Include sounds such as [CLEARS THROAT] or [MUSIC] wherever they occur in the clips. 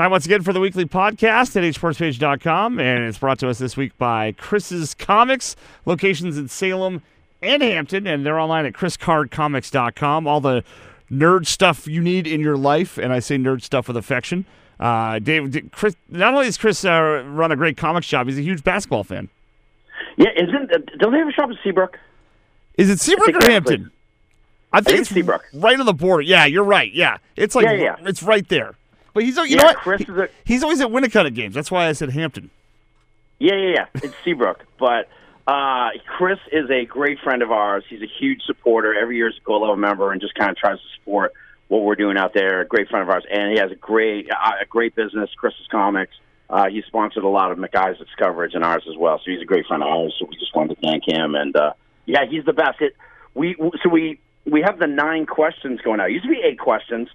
Time once again for the weekly podcast at nhsportspage.com, and it's brought to us this week by Chris's Comics, locations in Salem and Hampton, and they're online at chriscardcomics.com. All the nerd stuff you need in your life, and I say nerd stuff with affection. Uh, Dave, Chris, not only does Chris uh, run a great comics shop, he's a huge basketball fan. Yeah, isn't uh, don't they have a shop in Seabrook? Is it Seabrook or Hampton? I think, think it's it's Seabrook. right on the border. Yeah, you're right. Yeah, it's like Yeah, yeah. it's right there. But he's you Yeah, know what? Chris is a- he's always at Winnacunnet games. That's why I said Hampton. Yeah, yeah, yeah. It's Seabrook, but uh, Chris is a great friend of ours. He's a huge supporter. Every year, he's a goal level member, and just kind of tries to support what we're doing out there. A great friend of ours, and he has a great, uh, a great business, Chris's Comics. Uh, he sponsored a lot of McIsaac's coverage and ours as well. So he's a great friend of ours. So we just wanted to thank him, and uh, yeah, he's the best. It we so we we have the nine questions going out. It used to be eight questions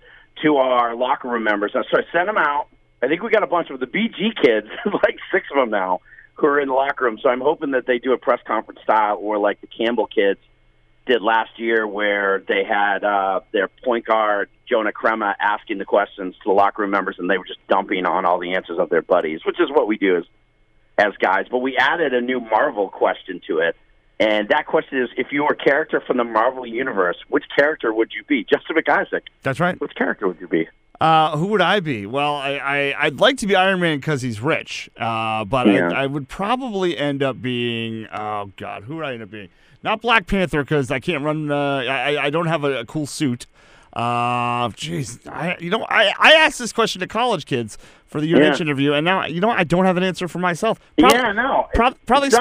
to our locker room members. So I sent them out. I think we got a bunch of the BG kids, [LAUGHS] like six of them now, who are in the locker room. So I'm hoping that they do a press conference style, or like the Campbell kids did last year, where they had uh, their point guard Jonah Crema asking the questions to the locker room members, and they were just dumping on all the answers of their buddies, which is what we do as as guys. But we added a new Marvel question to it. And that question is: If you were a character from the Marvel universe, which character would you be? Justin McIsaac. That's right. Which character would you be? Uh, who would I be? Well, I, I I'd like to be Iron Man because he's rich. Uh, but Yeah. I, I would probably end up being oh god, who would I end up being? Not Black Panther because I can't run. Uh, I I don't have a, a cool suit. Uh, jeez, I you know I I asked this question to college kids for the UNH Yeah. interview, and now you know? I don't have an answer for myself. Prob- yeah, no. prob- probably It's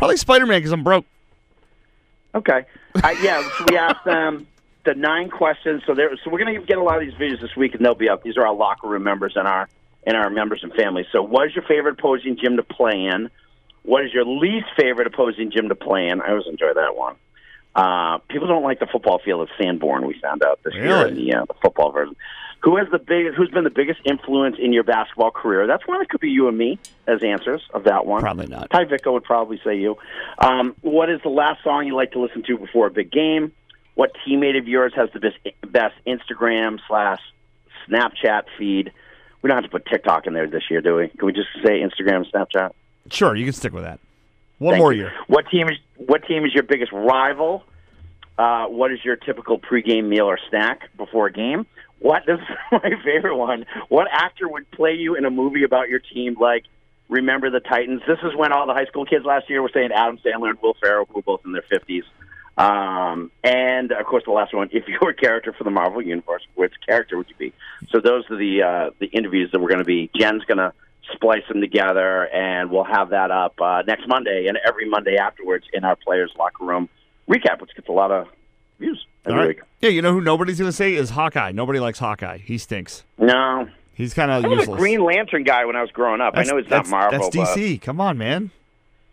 not Spid- easy when- probably Spider Man because I'm broke. Okay. Uh, yeah, so we asked them the nine questions. So there, so we're going to get a lot of these videos this week, and they'll be up. These are our locker room members and our and our members and families. So, what is your favorite opposing gym to play in? What is your least favorite opposing gym to play in? I always enjoy that one. Uh, people don't like the football field at Sanborn. We found out this year in the, uh, the football version. Who has the biggest? Who's been the biggest influence in your basketball career? That's one that could be you and me as answers of that one. Probably not. Ty Vico would probably say you. Um, what is the last song you like to listen to before a big game? What teammate of yours has the best, best Instagram slash Snapchat feed? We don't have to put TikTok in there this year, do we? Can we just say Instagram, Snapchat? Sure, you can stick with that. One Thank more you. year. What team is what team is your biggest rival? Uh, what is your typical pregame meal or snack before a game? What [LAUGHS] this is my favorite one. What actor would play you in a movie about your team like Remember the Titans? This is when all the high school kids last year were saying Adam Sandler and Will Ferrell, who were both in their fifties. Um, and of course, the last one: [LAUGHS] if you were a character for the Marvel universe, which character would you be? So those are the uh, the interviews that we're going to be. Jen's going to splice them together, and we'll have that up uh, next Monday and every Monday afterwards in our players' locker room recap, which gets a lot of views All right. week. Yeah, you know who nobody's gonna say is Hawkeye. Nobody likes Hawkeye. He stinks. No, He's kind of I was a Green Lantern guy when I was growing up. I know it's not that's, Marvel, That's DC. Come on, man.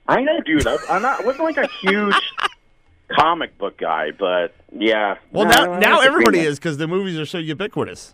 I know, dude. I, I'm not. I wasn't like a huge [LAUGHS] comic book guy, but yeah. Well, No, now now everybody is because the movies are so ubiquitous.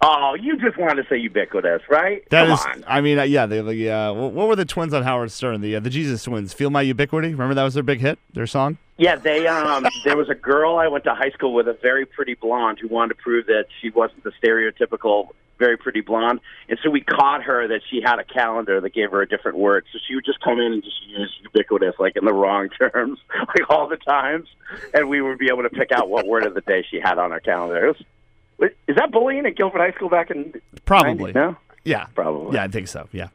Oh, you just wanted to say ubiquitous, right? That Come is, on. I mean, uh, yeah, they, the uh, what what were the twins on Howard Stern? The uh, the Jesus twins. Feel my ubiquity. Remember that was their big hit, their song. Yeah, they um there was a girl I went to high school with, a very pretty blonde, who wanted to prove that she wasn't the stereotypical very pretty blonde. And so we caught her that she had a calendar that gave her a different word. So she would just come in and just use ubiquitous like in the wrong [LAUGHS] terms, like all the times, and we would be able to pick out what word of the day she had on her calendar. Was, is that bullying at Gilford High School back in Probably. 90s? No, Yeah. Probably. Yeah, I think so. Yeah.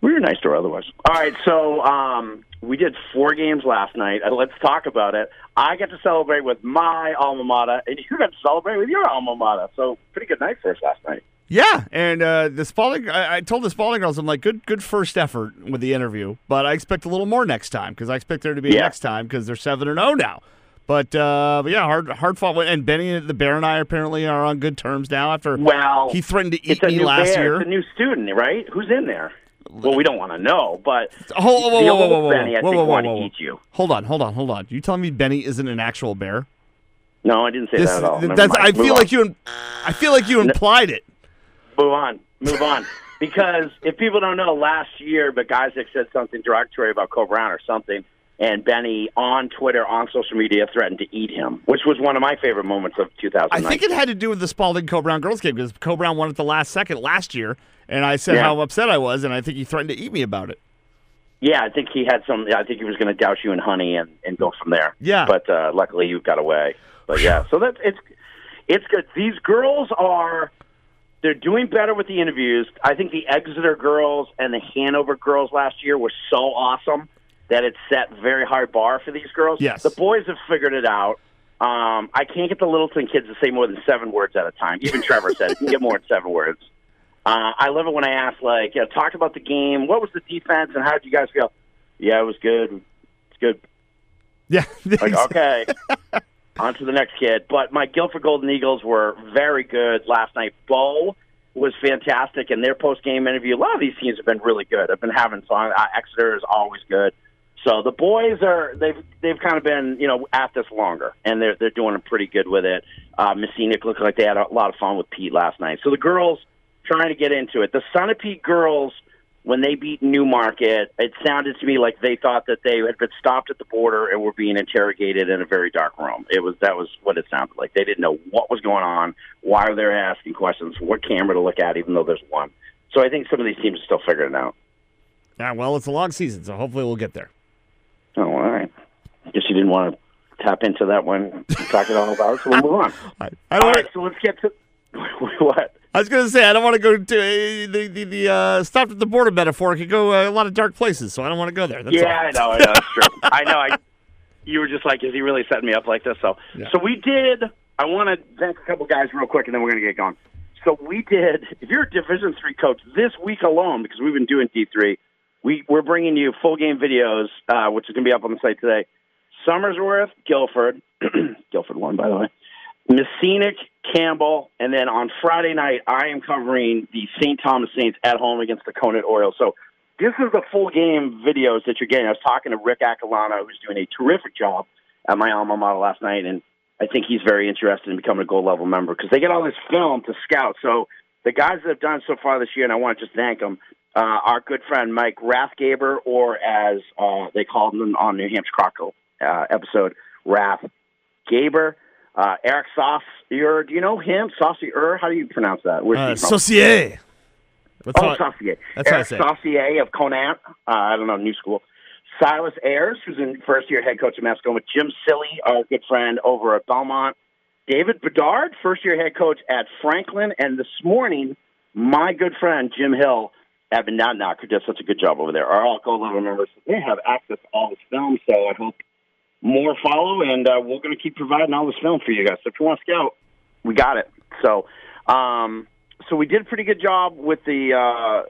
we were nice to her otherwise. All right, so um, we did four games last night. Let's talk about it. I got to celebrate with my alma mater, and you got to celebrate with your alma mater. So pretty good night for us last night. Yeah, and uh, the Spaulding, I, I told the Spaulding girls, I'm like, good, good first effort with the interview, but I expect a little more next time because I expect there to be Yeah. next time because they're seven and zero now. But, uh, but yeah, hard, hard fought. And Benny, the Bear, and I apparently are on good terms now after Well, he threatened to eat me last bear. year. It's a new student, right? Who's in there? Well, we don't want to know, but Oh, whoa, whoa, the whoa, whoa, whoa, Benny, I whoa, think, whoa, whoa, wanted whoa, to eat you. Hold on, hold on, hold on. You telling me Benny isn't an actual bear? No, I didn't say This, that at all. Never that's. mind. I Move feel on. like you. I feel like you implied it. Move on. Move on. because if people don't know, last year, but Isaac said something derogatory about Coe-Brown or something. And Benny on Twitter, on social media, threatened to eat him, which was one of my favorite moments of 2009. I think it had to do with the Spaulding Co Brown girls game because Coe-Brown won at the last second last year, and I said Yeah. how upset I was, and I think he threatened to eat me about it. Yeah, I think he had some. I think he was going to douse you in honey and, and go from there. Yeah. but uh, luckily you got away. But yeah, so that's it's it's good. These girls are they're doing better with the interviews. I think the Exeter girls and the Hanover girls last year were so awesome that it set very high bar for these girls. Yes. the boys have figured it out. Um, I can't get the Littleton kids to say more than seven words at a time. Even Trevor said you can get more than seven words. Uh, I love it when I ask, like, you know, talk about the game. What was the defense, and how did you guys feel? Yeah, it was good. It's good. Yeah. Like, [LAUGHS] okay, on to the next kid. But my Gilford Golden Eagles were very good last night. Bow was fantastic in their post game interview. A lot of these teams have been really good. I've been having fun. Uh, Exeter is always good. So the boys are they've they've kind of been you know at this longer, and they're they're doing pretty good with it. Uh, Mascenic looked like they had a lot of fun with Pete last night. So the girls trying to get into it. The Sunapee girls when they beat Newmarket, it sounded to me like they thought that they had been stopped at the border and were being interrogated in a very dark room. It was that was what it sounded like. They didn't know what was going on, why they asking questions, what camera to look at, even though there's one. So I think some of these teams are still figuring it out. yeah, well, it's a long season, so hopefully we'll get there. Oh, all right. Guess you didn't want to tap into that one, talk it all about. So we'll move on. [LAUGHS] I, I All right, so let's get to [LAUGHS] what. I was going to say I don't want to go to uh, the the, the uh, stopped at the border metaphor. It could go uh, a lot of dark places, so I don't want to go there. That's yeah, all. I know, I know, it's true. I know. I, you were just like, is he really setting me up like this? So, Yeah. so we did. I want to thank a couple guys real quick, and then we're going to get going. So we did. If you're a Division three coach, this week alone, because we've been doing D three, we we're bringing you full game videos, uh, which is going to be up on the site today. Somersworth, Gilford, [CLEARS THROAT] Gilford won by the way. Mascenic, Campbell, and then on Friday night, I am covering the St. Thomas Saints at home against the Conant Orioles. So this is the full game videos that you're getting. I was talking to Rick Acalana, who's doing a terrific job at my alma mater last night, and I think he's very interested in becoming a gold level member because they get all this film to scout. So the guys that have done so far this year, and I want to just thank them, uh, our good friend Mike Rathgaber, or as uh, they called him on New Hampshire Chronicle uh, episode, Raph Gaber. Uh, Eric Saucier, do you know him? Saucier, how do you pronounce that? Where's Uh. Saucier. That's Oh, Saucier. that's I Eric. Saucier of Conant. Uh, I don't know, new school. Silas Ayers, who's in first year head coach at Mascoma. Jim Silly, our good friend over at Belmont. David Bedard, first year head coach at Franklin. And this morning, my good friend Jim Hill at Monadnock, who does such a good job over there, are all gold level members. They have access to all this film, so I hope more follow, and uh, we're going to keep providing all this film for you guys. So if you want to scout, we got it. So, um, so we did a pretty good job with the uh,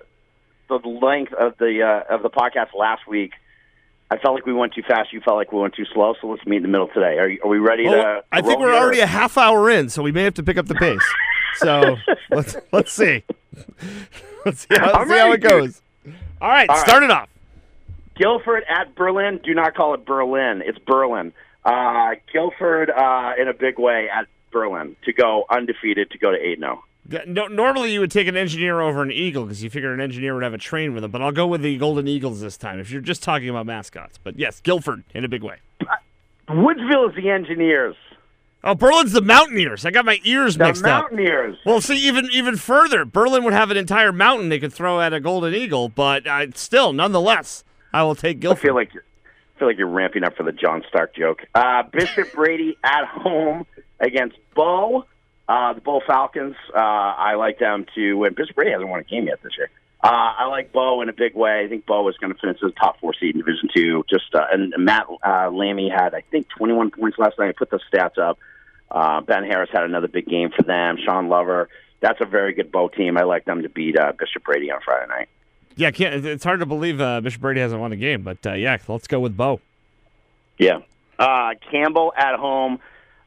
the length of the uh, of the podcast last week. I felt like we went too fast. You felt like we went too slow. So let's meet in the middle today. Are, you, are we ready Well, to? I think we're here? already a half hour in, so we may have to pick up the pace. [LAUGHS] So let's let's see. [LAUGHS] Let's see how, I'm see how it goes. All right, All right. start it off. Gilford at Berlin. Do not call it Berlin. It's Berlin. Uh, Gilford uh, in a big way at Berlin to go undefeated to go to eight oh. zero. No, normally you would take an engineer over an eagle because you figure an engineer would have a train with them. but I'll go with the Golden Eagles this time if you're just talking about mascots. But yes, Gilford in a big way. Woodsville is the Engineers. Oh, Berlin's the Mountaineers. I got my ears The mixed up. Mountaineers. Well, see, even even further, Berlin would have an entire mountain they could throw at a golden eagle, but uh, still, nonetheless, I will take I feel like you're, I feel like you're ramping up for the John Stark joke. Uh, Bishop [LAUGHS] Brady at home against Bow. Uh, the Bow Falcons. Uh, I like them to win. Bishop Brady hasn't won a game yet this year. Uh, I like Bow in a big way. I think Bow is going to finish as a top four seed in Division Two. Just uh, and Matt uh, Lammy had I think 21 points last night. I put the stats up. Uh, ben Harris had another big game for them. Sean Lover. That's a very good Bow team. I like them to beat uh, Bishop Brady on Friday night. Yeah, it's hard to believe uh, Bishop Brady hasn't won a game, but uh, yeah, let's go with Bow. Yeah. Uh, Campbell at home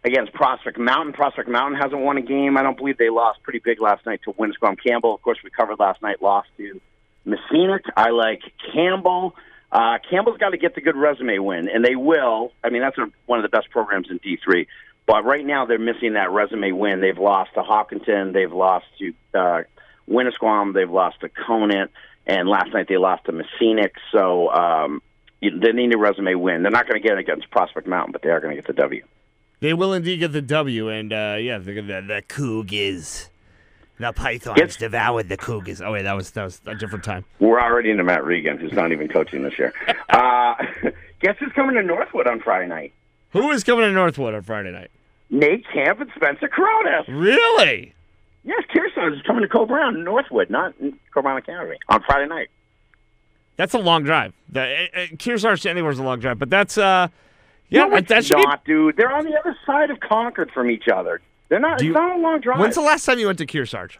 against Prospect Mountain. Prospect Mountain hasn't won a game. I don't believe they lost pretty big last night to Winnisquam. Campbell, of course, we covered last night, lost to Mascenic. I like Campbell. Uh, Campbell's got to get the good resume win, and they will. I mean, that's a, one of the best programs in D3. But right now, they're missing that resume win. They've lost to Hopkinton. They've lost to uh, Winnisquam. They've lost to Conant. And last night, they lost to Mascenic. So um, they need a resume win. They're not going to get it against Prospect Mountain, but they are going to get the W. They will indeed get the W, and uh, yeah, the, the, the Cougars. The Pythons It's- devoured the Cougars. Oh wait, that was that was a different time. We're already into Matt Regan, who's not even coaching this year. [LAUGHS] uh, [LAUGHS] guess who's coming to Northwood on Friday night? Who is coming to Northwood on Friday night? Nate Camp and Spencer Cronus. Really? Yes, Kearsarge is coming to Coe-Brown, Northwood, not Coe-Brown Academy, on Friday night. That's a long drive. The uh, Kearsarge to anywhere is a long drive, but that's uh, yeah, no, that- should be. not, dude. They're on the other side of Concord from each other. They're not. Do you- it's not a long drive. When's the last time you went to Kearsarge?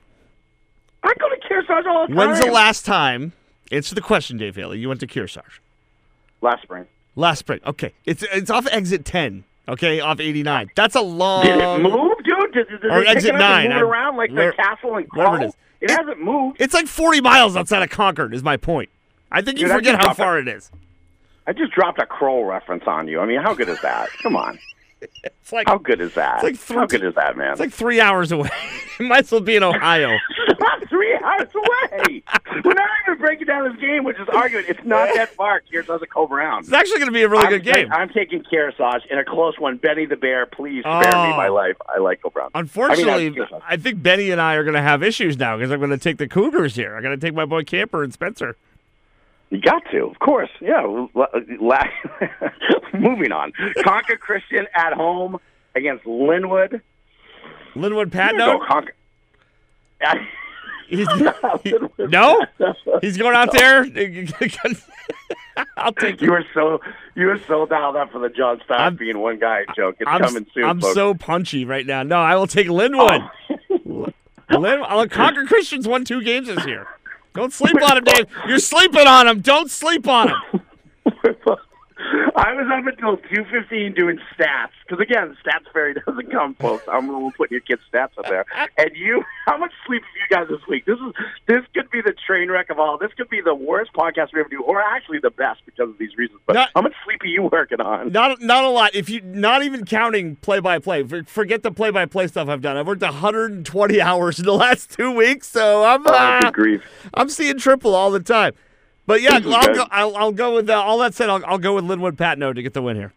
I go to Kearsarge all the time. When's the last time? Answer the question, Dave Haley. You went to Kearsarge Last spring. last spring. Okay, it's it's off exit ten. Okay, off eighty nine. That's a long. Did it move, or exit it nine, Move it around like where- the castle and wherever it is. It hasn't moved. It's like forty miles outside of Concord. Is my point. I think you Dude, forget how far it is. I just dropped a Krull reference on you. I mean, how good is that? Come on. [LAUGHS] It's like How good is that? It's like how good is that, man? it's like three hours away. it [LAUGHS] might as well be in Ohio. [LAUGHS] three hours away. We're not even breaking down this game. which is arguing. It's not that far. Here doesn't go Brown. It's actually going to be a really I'm, good game. I'm taking Kearsarge in a close one. Benny the Bear, please spare me Oh. my life. I like Coe-Brown. Unfortunately, I I, mean, Kearsarge. think Benny and I are going to have issues now because I'm going to take the Cougars here. I'm going to take my boy Camper and Spencer. You got to, of course. Yeah. [LAUGHS] Moving on. Concord Christian at home against Linwood. Linwood Patno. Concord. [LAUGHS] He's, [LAUGHS] [LAUGHS] he- no, he's going out there. [LAUGHS] I'll take You were so you were so dialed up for the John Stark I'm- being one guy joke. It's I'm, coming soon, I'm folks. so punchy right now. No, I will take Linwood. Oh. Lin, I'll Concord Christians won two games this year. Don't sleep on him, Dave. You're sleeping on him. Don't sleep on him. [LAUGHS] I was up until two fifteen doing stats because again, Stats Fairy [LAUGHS] doesn't come, close. I'm the one putting your kids' stats up there. [LAUGHS] And you, how much sleep have you guys this week? This is this could be the train wreck of all. This could be the worst podcast we ever do, or actually the best because of these reasons. But Not- how much sleep are you working on? Not not a lot. If you not even counting play by play, forget the play by play stuff I've done. I've worked 120 hours in the last two weeks, so I'm Oh, uh, grief! I'm seeing triple all the time. But yeah, I'll go. I'll, I'll go with uh, all that said. I'll, I'll go with Linwood Patno to get the win here.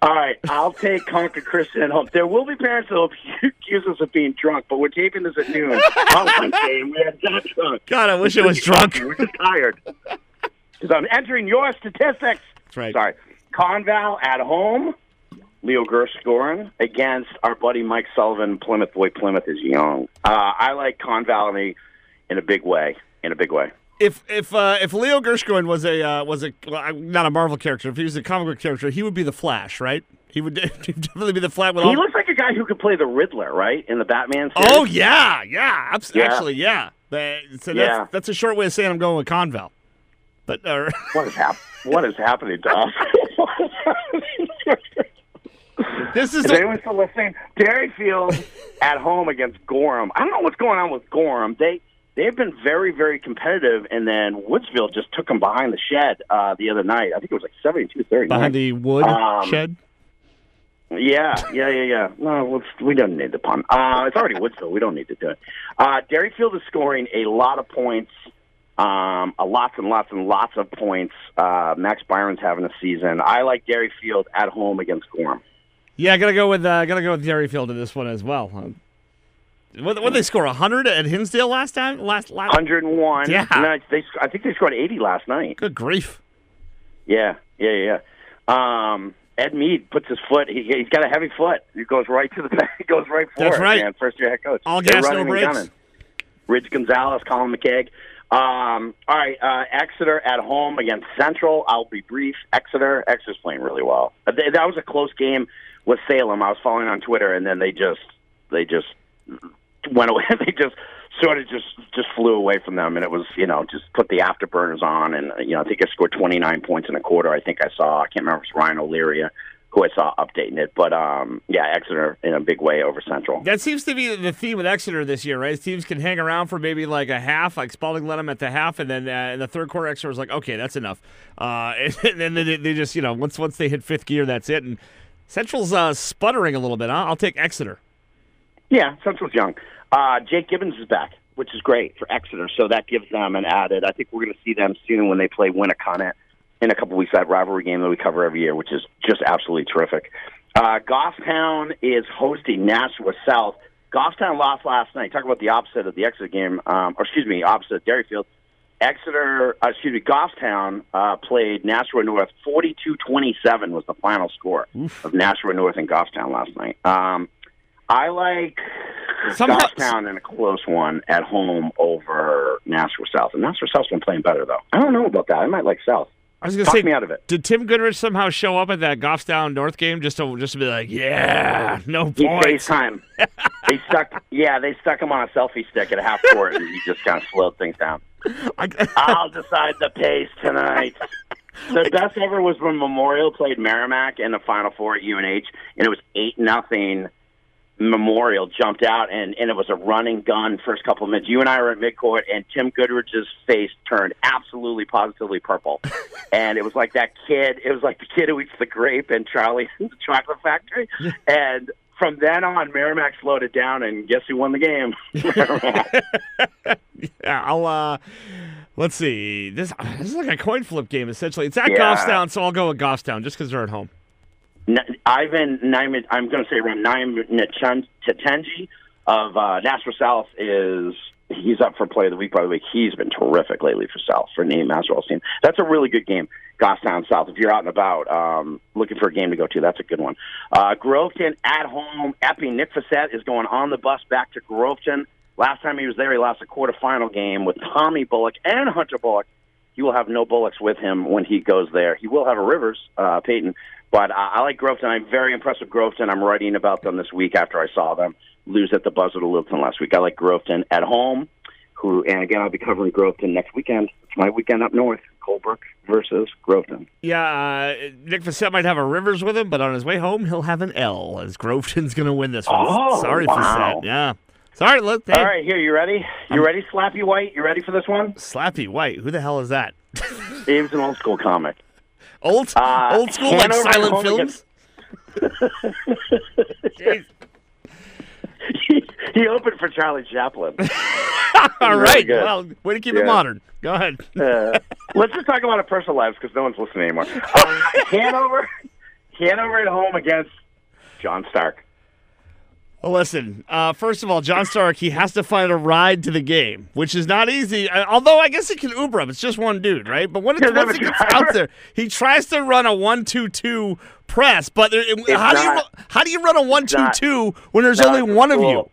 All right, I'll take Concord Christian at home. There will be parents that will [LAUGHS] accuse us of being drunk, but we're taping this at noon on Wednesday, and we are not drunk. God, I wish I was drunk. We're just tired. Because I'm entering your statistics. That's right. Sorry. Conval at home. Leo Gersh scoring against our buddy Mike Sullivan. Plymouth boy, Plymouth is young. Uh, I like Conval in a big way. In a big way. If if uh, if Leo Gershwin was a uh, was a well, not a Marvel character, if he was a comic book character, he would be the Flash, right? He would [LAUGHS] definitely be the Flash with all. He looks like a guy who could play the Riddler, right, in the Batman series. oh yeah, yeah, Yeah. actually, yeah. That- so that's Yeah. that's a short way of saying I'm going with Conval. But uh, [LAUGHS] What is hap- What is happening to us? [LAUGHS] this is Is the, anyone still listening? Derryfield at home against Gorham. I don't know what's going on with Gorham. They they've been very very competitive, and then Woodsville just took them behind the shed uh, the other night. I think it was like seventy-two thirty. behind the wood Um, shed. Yeah, yeah, yeah, yeah. No, let's, we don't need the pun. Uh, it's already Woodsville. We don't need to do it. Uh, Derryfield is scoring a lot of points, um, a lots and lots and lots of points. Uh, Max Byron's having a season. I like Derryfield at home against Gorham. Yeah, I gotta go with uh, gotta go with Derryfield in this one as well. Um, what what they score hundred at Hinsdale last time? Last last. 101. Yeah. No, they, I think they scored 80 last night. Good grief! Yeah, yeah, yeah. Um, Ed Mead puts his foot. He, he's got a heavy foot. He goes right to the [LAUGHS] back. He goes right for That's it. right. Man, first year head coach. All They're gas, no and brakes. Ridge Gonzalez, Colin McKeag. Um, all right, uh, Exeter at home against Central. I'll be brief. Exeter, Exeter's playing really well. Uh, That was a close game with Salem. I was following on Twitter, and then they just they just went away. [LAUGHS] they just sort of just just flew away from them, and it was you know just put the afterburners on, and you know I think I scored 29 points in a quarter. I think I saw I can't remember if it was Ryan O'Leary who I saw updating it, but um, yeah, Exeter in a big way over Central. That seems to be the theme with Exeter this year, right? Teams can hang around for maybe like a half, like Spaulding let them at the half, and then uh, in the third quarter, Exeter was like, okay, that's enough. Uh, [LAUGHS] and then they, they just, you know, once once they hit fifth gear, that's it. And Central's uh, sputtering a little bit. Huh? I'll take Exeter. Yeah, Central's young. Uh, Jake Gibbons is back, which is great for Exeter. So that gives them an added. I think we're going to see them soon when they play Winnacunnet in a couple weeks that rivalry game that we cover every year, which is just absolutely terrific. Uh, Goffstown is hosting Nashua South. Goffstown lost last night. Talk about the opposite of the Exeter game, um, or excuse me, opposite of Derryfield. Exeter, uh, excuse me, Goffstown uh, played Nashua North. 42-27 was the final score Oof. of Nashua North and Goffstown last night. Um, I like Somehow- Goffstown in a close one at home over Nashua South. And Nashua South's been playing better, though. I don't know about that. I might like South. I was gonna say, me out of it. did Tim Goodrich somehow show up at that Goffstown North game just to just to be like, yeah, no He points? FaceTime. [LAUGHS] they stuck, yeah, they stuck him on a selfie stick at a half court, and he just kind of slowed things down. I- [LAUGHS] I'll decide the pace tonight. The best ever was when Memorial played Merrimack in the Final Four at UNH, and it was eight nothing. Memorial jumped out, and and it was a running gun first couple of minutes. You and I were at midcourt, and Tim Goodrich's face turned absolutely positively purple, [LAUGHS] and it was like that kid. It was like the kid who eats the grape in Charlie [LAUGHS] the Chocolate Factory, and. From then on, Merrimack slowed it down, and guess who won the game? [LAUGHS] Yeah, I'll uh let's see. This this is like a coin flip game essentially. It's at Yeah. Goffstown, so I'll go with Goffstown just because they're at home. Ivan Naiman, I'm going to say around Naim Tatenji of uh, Nashua South is he's up for play of the week. By the way, he's been terrific lately for South for Name Masvidal's team. That's a really good game. Goffstown South. If you're out and about um, looking for a game to go to, that's a good one. Uh, Groveton at home. Epping Nick Facette is going on the bus back to Groveton. Last time he was there, he lost a quarterfinal game with Tommy Bullock and Hunter Bullock. He will have no Bullocks with him when he goes there. He will have a Rivers, uh, Peyton, but uh, I like Groveton. I'm very impressed with Groveton. I'm writing about them this week after I saw them lose at the buzzer to Littleton last week. I like Groveton at home. Who and again, I'll be covering Groveton next weekend. It's my weekend up north. Colebrook versus Groveton. Yeah, uh, Nick Facette might have a Rivers with him, but on his way home he'll have an L as Groveton's going to win this one. Oh, Sorry, wow. Facette. Yeah. Sorry, look. Hey, All right, here you ready? You ready, Slappy White? You ready for this one? Slappy White. Who the hell is that? Dave's an old school comic. Old Uh, old school like silent films. [LAUGHS] Jeez. he opened for Charlie Chaplin. [LAUGHS] All right. Good. Well, way to keep it modern. Go ahead. Uh, let's just talk about our personal lives because no one's listening anymore. Uh, [LAUGHS] Hanover, Hanover at home against John Stark. Well, listen, uh, first of all, John Stark, he has to find a ride to the game, which is not easy. Uh, although I guess he can Uber up. It's just one dude, right? But when it's, once he gets out there, he tries to run a one-two-two press. But there, how do you how do you run a one-two-two when there's No, only one of you?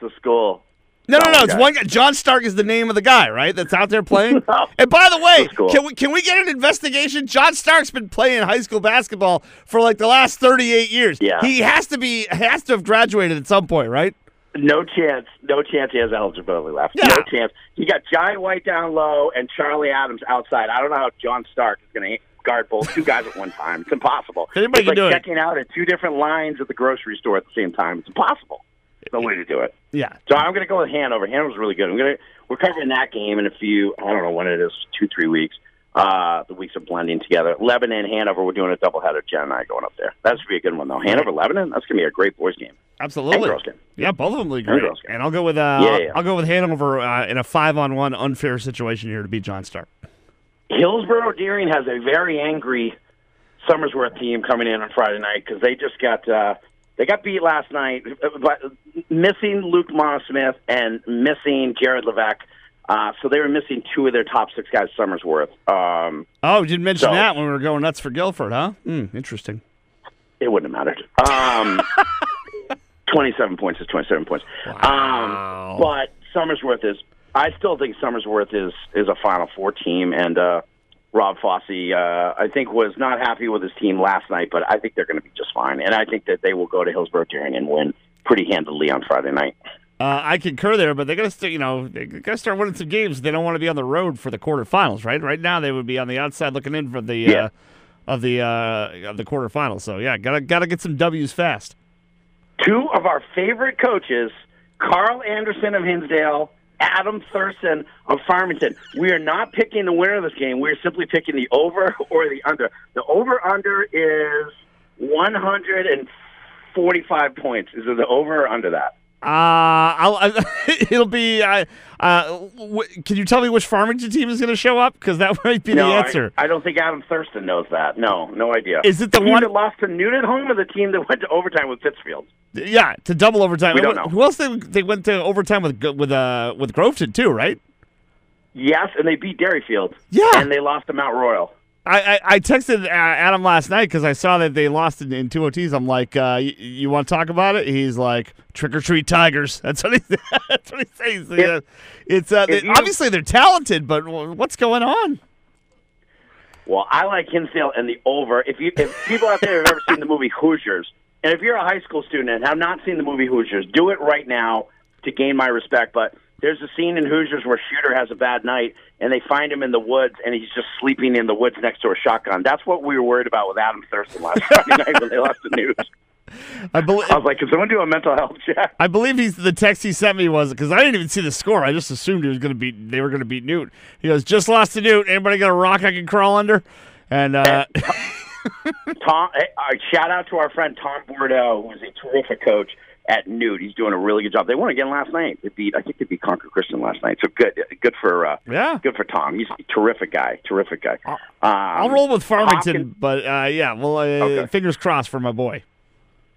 It's a school. No, no, Oh, no. It's one guy. John Stark is the name of the guy, right? That's out there playing. [LAUGHS] No. And by the way, cool. can we can we get an investigation? John Stark's been playing high school basketball for like the last thirty eight years. Yeah. He has to be has to have graduated at some point, right? No chance. No chance he has eligibility left. Yeah. No chance. He got Giant White down low and Charlie Adams outside. I don't know how John Stark is going to guard both two guys at one time. It's impossible. Anybody it's can like do it. checking out at two different lines at the grocery store at the same time. It's impossible. No way to do it. Yeah. So I'm going to go with Hanover. Hanover's really good. I'm going to we're covering that game in a few. I don't know when it is. Two three weeks. Uh, the weeks are blending together. Lebanon, Hanover. We're doing a doubleheader. Jen and I going up there. That should be a good one though. Hanover, Lebanon. That's going to be a great boys game. Absolutely. And girls game. Yeah, both of them look And great. girls game. And I'll go with uh, Yeah, yeah. I'll go with Hanover uh, in a five on one unfair situation here to beat John Stark. Hillsborough Deering has a very angry Somersworth team coming in on Friday night because they just got uh, they got beat last night, but missing Luke Monosmith and missing Jared Levesque. Uh, so they were missing two of their top six guys, Somersworth. Um, Oh, you didn't mention So- that when we were going nuts for Gilford, huh? Hmm, interesting. it wouldn't have mattered. Um, [LAUGHS] 27 points is 27 points. Wow. Um, but Somersworth is, I still think Somersworth is, is a Final Four team. And uh, Rob Fossey, uh, I think, was not happy with his team last night, but I think they're going to be just fine. And I think that they will go to Hillsborough Deering and win pretty handily on Friday night. Uh, I concur there, but they got to start. You know, they got to start winning some games. They don't want to be on the road for the quarterfinals, right? Right now, they would be on the outside looking in for the Yeah. uh, of the uh, of the quarterfinals. So yeah, gotta gotta get some W's fast. two of our favorite coaches, Carl Anderson of Hinsdale, Adam Thurston of Farmington. We are not picking the winner of this game. We're simply picking the over or the under. The over under is 145 points. Is it the over or under that? Uh, I'll, [LAUGHS] it'll be. Uh, uh, w- can you tell me which Farmington team is going to show up? Because that [LAUGHS] might be no, the answer. I, don't think Adam Thurston knows that. No, no idea. Is it the team one- that lost to Newt at home, or the team that went to overtime with Pittsfield? yeah, to double overtime. We don't Who- know. Who else? They, they went to overtime with with uh with Groveton too, right? Yes, and they beat Derryfield. Yeah. and they lost to Mount Royal. I, I, I texted uh, Adam last night because I saw that they lost in, in two OTs. I'm like, uh, y- you want to talk about it? He's like, trick or treat Tigers. [LAUGHS] That's what he. That's what he says. Yeah. It's uh, they- you- obviously they're talented, but what's going on? Well, I like Hinsdale and the over. If you if people out there have ever seen the movie Hoosiers, and if you're a high school student and have not seen the movie Hoosiers, do it right now to gain my respect. But there's a scene in Hoosiers where Shooter has a bad night, and they find him in the woods, and he's just sleeping in the woods next to a shotgun. That's what we were worried about with Adam Thurston last [LAUGHS] Friday night when they lost the news. I believe. I was like, "Can someone do a mental health check?" I believe he's the text he sent me was because I didn't even see the score. I just assumed he was going to beat. They were going to beat Newt. He goes, just lost to Newt. Anybody got a rock I can crawl under? And uh, [LAUGHS] Tom, uh, shout out to our friend Tom Bordeaux, who's a terrific coach at Newt. He's doing a really good job. They won again last night. They beat, I think they beat Concord Christian last night. So good, good for uh, yeah, good for Tom. He's a terrific guy, terrific guy. Um, I'll roll with Farmington, Hopkins- but uh, yeah, well, uh, Okay. fingers crossed for my boy.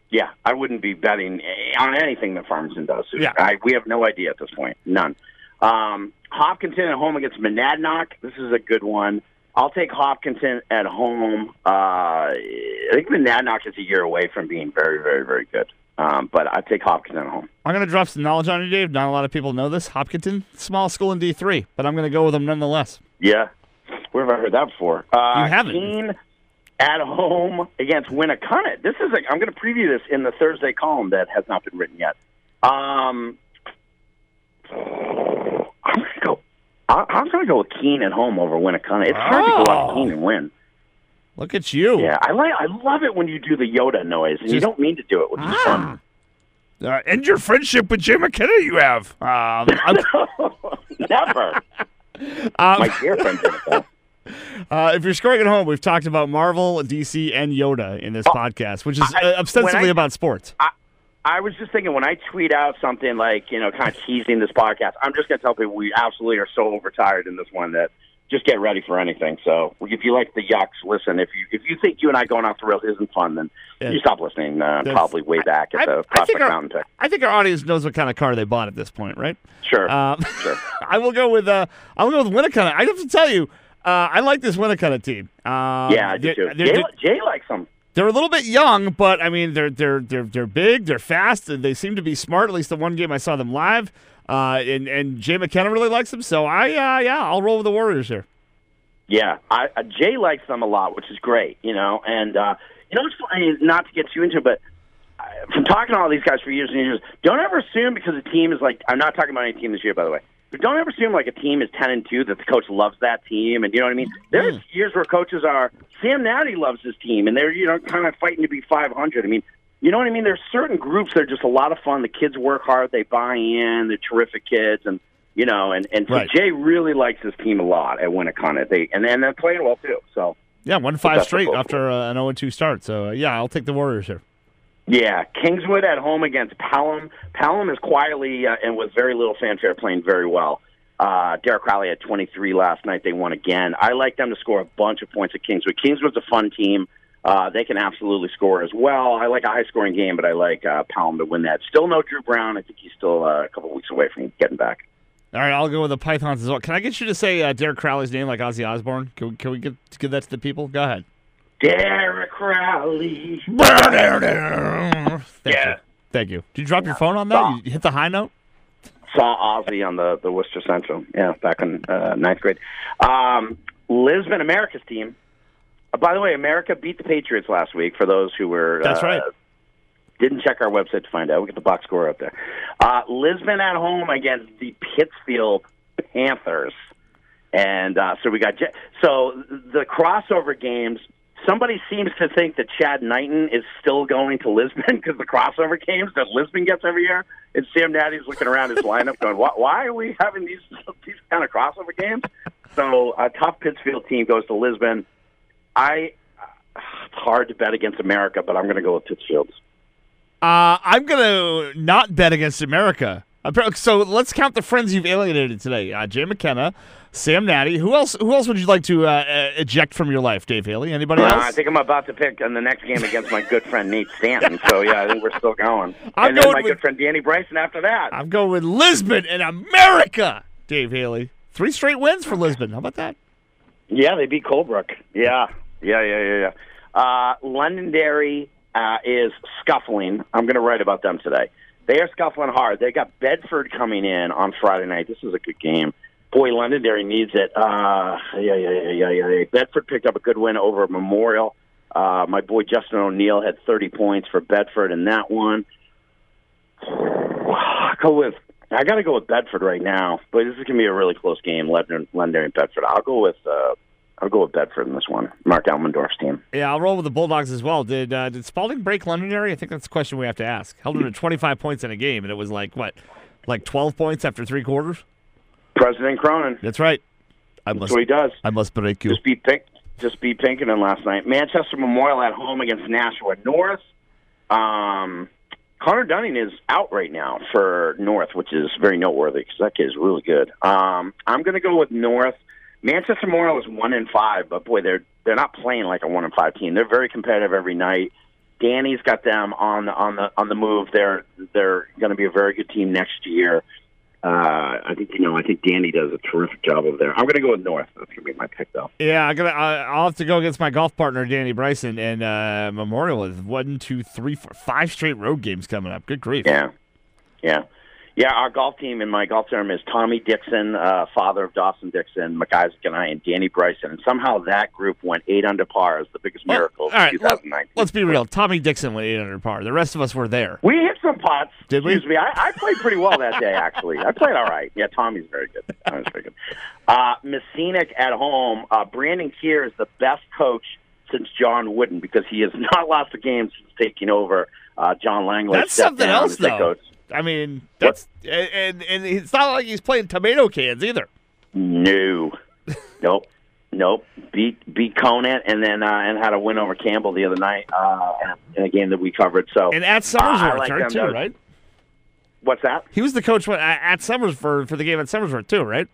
Yeah, I wouldn't be betting eh, on anything that Farmington does. Yeah. I, we have no idea at this point, none. Um, Hopkinton at home against Monadnock. This is a good one. I'll take Hopkinton at home. Uh, I think Monadnock is a year away from being very, very, very good. Um, but I take Hopkinton at home. I'm going to drop some knowledge on you, Dave. Not a lot of people know this. Hopkinton, small school in D3, but I'm going to go with them nonetheless. Yeah. Where have I heard that before? Uh, You haven't. Keene at home against Winnacunnet. This is a, I'm going to preview this in the Thursday column that has not been written yet. Um, I'm going to go. I- I'm going to go with Keene at home over Winnacunnet. It's hard to go Oh. out Keene and win. Look at you. Yeah, I like. I love it when you do the Yoda noise, and you don't mean to do it, which is fun. Uh, end your friendship with Jay McKenna you have. Um, [LAUGHS] Never. [LAUGHS] um, My dear friend did it. though. [LAUGHS] uh, if you're scoring at home, we've talked about Marvel, DC, and Yoda in this podcast, which is I- uh, ostensibly I- about sports. I was just thinking when I tweet out something like, you know, kind of teasing this podcast, I'm just going to tell people we absolutely are so overtired in this one that just get ready for anything. So if you like the yucks, listen. If you if you think you and I going off the rails isn't fun, then Yeah. you stop listening. Uh, probably way back at I- the I Prospect our- Mountain. I think our audience knows what kind of car they bought at this point, right? Sure, Um, sure. [LAUGHS] I will go with uh, I will go with Winnacunnet. I have to tell you, uh, I like this Winnacunnet team. Um, Yeah, I do they're- too. Jay, they're- Jay likes them. They're a little bit young, but I mean they're they're they're they're big, they're fast, and they seem to be smart. At least the one game I saw them live, uh, and and Jay McKenna really likes them. So I uh, yeah, I'll roll with the Warriors here. Yeah, I, uh, Jay likes them a lot, which is great, you know. And uh, you know, it's funny not to get too into, it, but uh, from talking to all these guys for years and years, don't ever assume because a team is like I'm not talking about any team this year, by the way. But don't ever assume like a team is ten and two that the coach loves that team, and you know what I mean. There's years where coaches are Sam Natty loves his team, and they're you know kind of fighting to be 500. I mean, you know what I mean. There's certain groups that are just a lot of fun. The kids work hard, they buy in, they're terrific kids, and you know, and and so Right. Jay really likes his team a lot at Winnacunnet. They and and they're playing well too. So Yeah, one five straight after uh, an 0 2 start. So uh, yeah, I'll take the Warriors here. yeah, Kingswood at home against Pelham. Pelham is quietly uh, and with very little fanfare playing very well. Uh, Derek Crowley had 23 last night. They won again. I like them to score a bunch of points at Kingswood. Kingswood's a fun team. Uh, they can absolutely score as well. I like a high scoring game, but I like uh, to win that. Still no Drew Brown. I think he's still uh, a couple weeks away from getting back. All right, I'll go with the Pythons as well. Can I get you to say uh, Derek Crowley's name like Ozzy Osbourne? Can we, can we give, give that to the people? Go ahead. Derek Crowley. Thank Yeah. you. Thank you. Did you drop your phone on that? You hit the high note? saw Ozzy on the the Worcester Centrum. Yeah, back in uh, ninth grade. Um, Lisbon, America's team. Uh, by the way, America beat the Patriots last week. For those who were That's uh, right. didn't check our website to find out. We get the box score up there. Uh, Lisbon at home against the Pittsfield Panthers, and uh, so we got Je- so the crossover games. Somebody seems to think that Chad Knighton is still going to Lisbon [LAUGHS] because the crossover games that Lisbon gets every year. And Sam Natty's looking around his lineup, going, "Why, why are we having these [LAUGHS] these kind of crossover games?" So a tough Pittsfield team goes to Lisbon. I it's hard to bet against America, but I'm going to go with Pittsfield. Uh, I'm gonna not bet against America. So let's count the friends you've alienated today. Uh, Jay McKenna, Sam Natty. Who else? Who else would you like to uh, uh, eject from your life, Dave Haley? Anybody Uh, else? I think I'm about to pick in the next game against my good friend Nate Stanton. So yeah, I think we're still going. [LAUGHS] I'm and then my with- good friend Danny Bryson after that. I'm going with Lisbon and America. Dave Haley. Three straight wins for Lisbon. How about that? Yeah, they beat Colebrook. Yeah, yeah, yeah, yeah, yeah. Uh, Londonderry uh, is scuffling. I'm going to write about them today. They are scuffling hard. They got Bedford coming in on Friday night. This is a good game. Boy, Londonderry needs it. Uh, yeah, yeah, yeah, yeah, yeah. Bedford picked up a good win over Memorial. Uh, my boy Justin O'Neill had 30 points for Bedford in that one. [SIGHS] Go with. I got to go with Bedford right now, but this is going to be a really close game. London, Londonderry, and Bedford. I'll go with. Uh, I'll go with Bedford in this one. Mark Almendorf's team. Yeah, I'll roll with the Bulldogs as well. Did uh, did Spaulding break Londonderry? I think that's the question we have to ask. Held him to 25 points in a game, and it was like what, like 12 points after three quarters. President Cronin. That's right. I That's must. what he does. I must break you. Just beat Pink. Just beat Pinkerton last night. Manchester Memorial at home against Nashua North. Um, Connor Dunning is out right now for North, which is very noteworthy because that kid is really good. Um, I'm going to go with North. Manchester Memorial is one in five, but boy, they're they're not playing like a one in five team. They're very competitive every night. Danny's got them on the on the on the move. They're they're going to be a very good team next year. Uh, I think you know. I think Danny does a terrific job over there. I'm going to go with North. That's going to be my pick, though. Yeah, I'm gonna. I'll have to go against my golf partner Danny Bryson and uh, Memorial is one, two, three, four, five straight road games coming up. Good grief. Yeah, yeah, yeah. Our golf team in my golf term is Tommy Dixon, uh, father of Dawson Dixon, McIsaac and I, and Danny Bryson. And somehow that group went eight under par as the biggest Well, miracle of all right, let, 2019. let's be real. Tommy Dixon went eight under par. The rest of us were there. we hit some pots. Did we? Excuse me. I, I played pretty well that day, actually. I played all right. Yeah, Tommy's very good. Tommy's very good. Uh, Mascenic at home. Uh, Brandon Keir is the best coach since John Wooden because he has [LAUGHS] not lost a game since taking over. Uh, John Langley. That's something else, though. coach. I mean, that's and and it's not like he's playing tomato cans either. No, [LAUGHS] nope, nope. Beat beat Conant and then uh, and had a win over Campbell the other night uh, in a game that we covered. So And at Uh, like right, too, right? what's that? He was the coach at at Summers for the game at Somersworth too, right?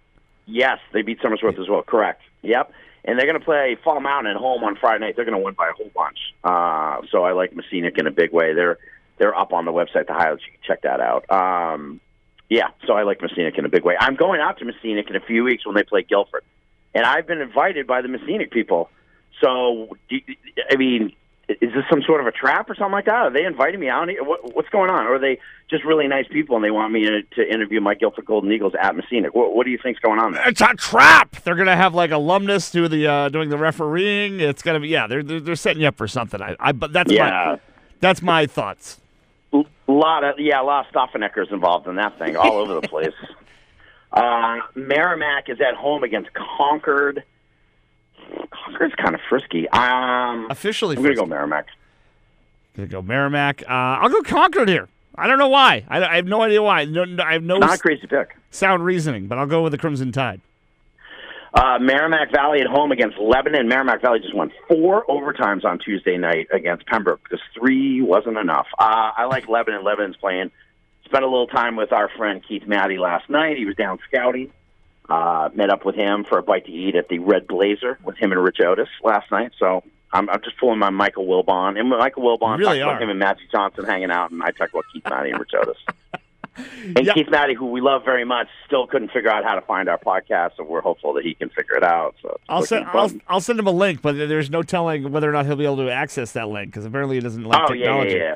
Yes, they beat Somersworth as well. Correct. Yep. And they're going to play Fall Mountain at home on Friday night. They're going to win by a whole bunch. Uh, so I like Mascenic in a big way. They're they're up on the website, the highlights. You can check that out. Um, yeah, so I like Mascenic in a big way. I'm going out to Mascenic in a few weeks when they play Gilford, and I've been invited by the Mascenic people. So, do, I mean, is this some sort of a trap or something like that? Are they inviting me out? What, what's going on? Or are they just really nice people and they want me to, to interview my Gilford Golden Eagles at Mascenic? What, what do you think's going on there? It's a trap. They're gonna have like alumnus do the uh, doing the refereeing. It's gonna be yeah. They're they're, they're setting you up for something. I, I but that's Yeah. my that's my thoughts. A lot of yeah, a lot of Stauffeneckers involved in that thing, all over the place. [LAUGHS] Uh, Merrimack is at home against Concord. Concord's kind of frisky. Um, Officially, I'm going to go Merrimack. Gonna go Merrimack. Uh, I'll go Concord here. I don't know why. I, I have no idea why. No, no, I have no Not a s- crazy pick. sound reasoning, but I'll go with the Crimson Tide. Uh, Merrimack Valley at home against Lebanon. Merrimack Valley just won four overtimes on Tuesday night against Pembroke because three wasn't enough. Uh, I like Lebanon. Lebanon's playing. Spent a little time with our friend Keith Matty last night. He was down scouting. Uh, met up with him for a bite to eat at the Red Blazer with him and Rich Otis last night. So I'm, I'm just pulling my Michael Wilbon. And Michael Wilbon You really talked are. about him and Magic Johnson hanging out, and I talked about Keith Matty and Rich Otis. [LAUGHS] And Yeah. Keith Matty, who we love very much, still couldn't figure out how to find our podcast, so we're hopeful that he can figure it out. So I'll send I'll. I'll send him a link, but there's no telling whether or not he'll be able to access that link because apparently he doesn't like Oh yeah, yeah, technology. yeah.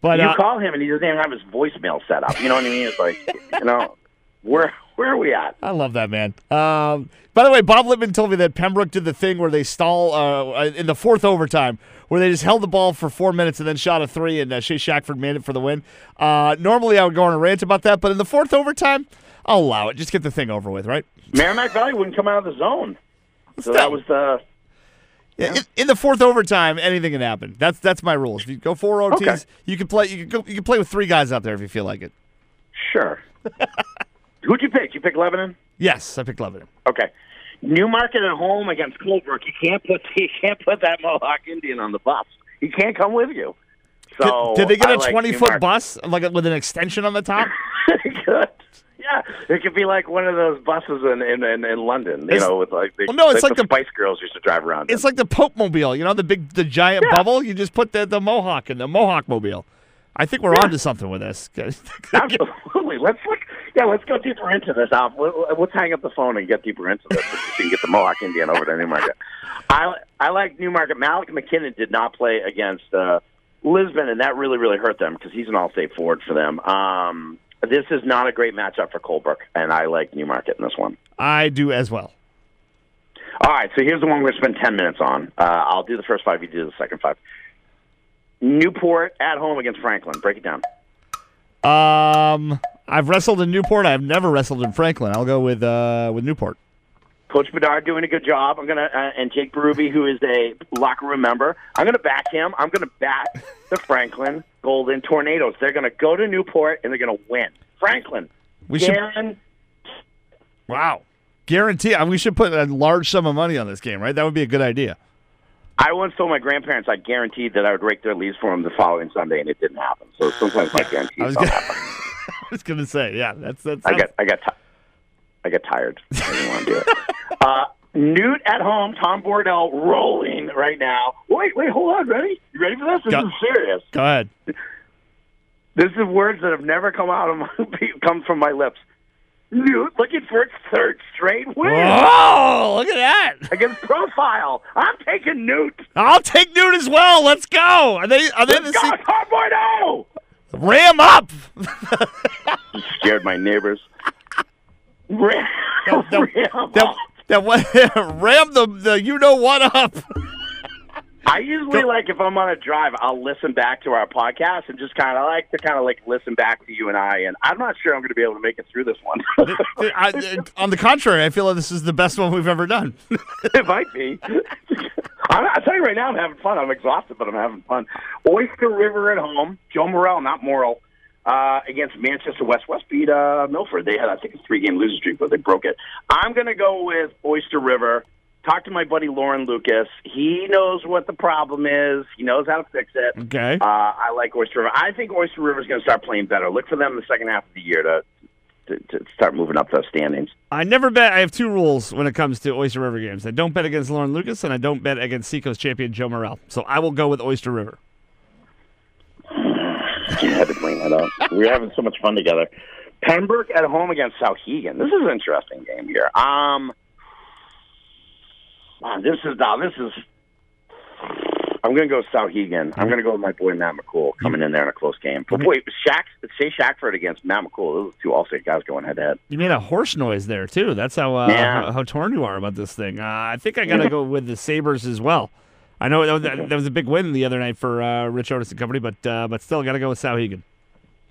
But you uh, call him and he doesn't even have his voicemail set up. You know what I mean? It's like, you know, where where are we at? I love that man. Um, by the way, Bob Lippman told me that Pembroke did the thing where they stall uh, in the fourth overtime, where they just held the ball for four minutes and then shot a three, and uh, Shea Shackford made it for the win. Uh, normally, I would go on a rant about that, but in the fourth overtime, I'll allow it. Just get the thing over with, right? Merrimack Valley wouldn't come out of the zone, so that was the Yeah. In, in the fourth overtime, anything can happen. That's that's my rules. If you go four OTs, Okay. you can play. You can go. You can play with three guys out there if you feel like it. sure. [LAUGHS] Who'd you pick? You pick Lebanon? Yes, I picked Lebanon. Okay. Newmarket at home against Colebrook. You can't put [LAUGHS] you can't put that Mohawk Indian on the bus. He can't come with you. So Did they get I a like 20 foot bus like with an extension on the top? [LAUGHS] Good. Yeah, it could be like one of those buses in in, in, in London, you It's- know, with like the, Well, no, it's like the, the- Spice Girls used to drive around. It's like the Pope Mobile, you know, the big, the giant Yeah. bubble. You just put the, the Mohawk in the Mohawk Mobile. I think we're onto something with this. [LAUGHS] Absolutely. Let's look. Yeah, let's go deeper into this. Alf. Let- Let's hang up the phone and get deeper into this. so you can get the Mohawk Indian over to Newmarket. I I like Newmarket. Malik McKinnon did not play against uh, Lisbon, and that really really hurt them because he's an all-state forward for them. Um, this is not a great matchup for Colebrook, and I like Newmarket in this one. I do as well. All right, so here's the one we're going to spend 10 minutes on. Uh, I'll do the first five, you do the second five. Newport at home against Franklin. Break it down. Um, I've wrestled in Newport. I've never wrestled in Franklin. I'll go with uh, with Newport. Coach Bedard doing a good job. I'm gonna uh, and Jake Berube, who is a locker room member. I'm gonna back him. I'm gonna back the [LAUGHS] Franklin Golden Tornadoes. They're gonna go to Newport and they're gonna win. Franklin. We should- Wow. Guarantee. uh, We should put a large sum of money on this game, right? That would be a good idea. I once told my grandparents I guaranteed that I would rake their leaves for them the following Sunday, and it didn't happen. So sometimes my I guarantees don't gonna, happen. [LAUGHS] I was gonna say, yeah, that's that's. I got I got I got tired. I didn't want to do it. [LAUGHS] Uh, Newt at home, Tom Bordell rolling right now. Wait, wait, hold on. Ready? You ready for this? This Go- is serious. Go ahead. This is words that have never come out of my [LAUGHS] come from my lips. Newt looking for its third straight win Oh, look at that! against Profile. I'm taking Newt. I'll take Newt as well. Let's go. Are they? Are they Let's the go, same? Tom Bordell. Ram up. [LAUGHS] You scared my neighbors. Ram, That, that, [LAUGHS] ram that, up. that one- [LAUGHS] ram the the you know what up. I usually like if I'm on a drive, I'll listen back to our podcast and just kind of like to kind of like listen back to you and I. And I'm not sure I'm going to be able to make it through this one. [LAUGHS] I, on the contrary, I feel like this is the best one we've ever done. [LAUGHS] it might be. [LAUGHS] I'm, I'll tell you right now, I'm having fun. I'm exhausted, but I'm having fun. Oyster River at home. Joe Morrell, not Morrill, uh, against Manchester West. West beat uh, Milford. They had, I think, a three-game losing streak, but they broke it. I'm going to go with Oyster River. Talk to my buddy Lauren Lucas. He knows what the problem is. He knows how to fix it. Okay. Uh, I like Oyster River. I think Oyster River is going to start playing better. Look for them in the second half of the year to to, to start moving up those standings. I never bet. I have two rules when it comes to Oyster River games. I don't bet against Lauren Lucas, and I don't bet against Seacoast champion Joe Morrell. So I will go with Oyster River. [SIGHS] You had to bring that up. We were having so much fun together. Pembroke at home against Souhegan. This is an interesting game here. Um, wow, this is now this is. I'm going to go Souhegan. I'm going to go with my boy Matt McCool coming in there in a close game. But wait, Shack, Shay Shackford against Matt McCool. Those are two All-State guys going head to head. You made a horse noise there too. That's how uh, Yeah. how, how torn you are about this thing. Uh, I think I gotta go with the Sabers as well. I know that was, that was a big win the other night for uh, Rich Otis and company, but uh, but still gotta go with Souhegan.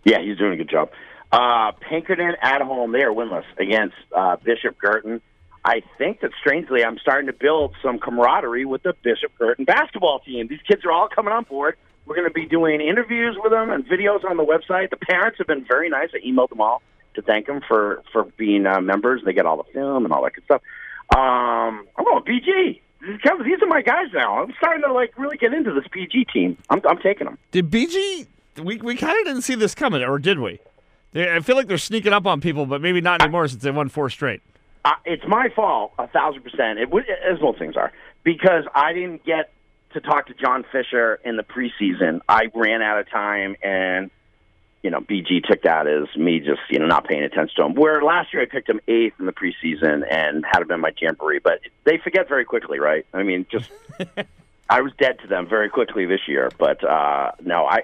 Yeah, he's doing a good job. Uh, Pinkerton at home, they are winless against uh, Bishop Guertin. I think that strangely, I'm starting to build some camaraderie with the Bishop Guertin basketball team. These kids are all coming on board. We're going to be doing interviews with them and videos on the website. The parents have been very nice. I emailed them all to thank them for for being uh, members. They get all the film and all that good stuff. Um, I'm going BG. These are my guys now. I'm starting to like really get into this PG team. I'm, I'm taking them. Did BG? We we kind of didn't see this coming, or did we? I feel like they're sneaking up on people, but maybe not anymore since they won four straight. Uh, it's my fault, a thousand percent. It would, as most things are, because I didn't get to talk to John Fisher in the preseason. I ran out of time, and you know, BG took that as me just you know not paying attention to him. Where last year I picked him eighth in the preseason and had him in my jamboree, but they forget very quickly, right? I mean, just [LAUGHS] I was dead to them very quickly this year. But uh, no, I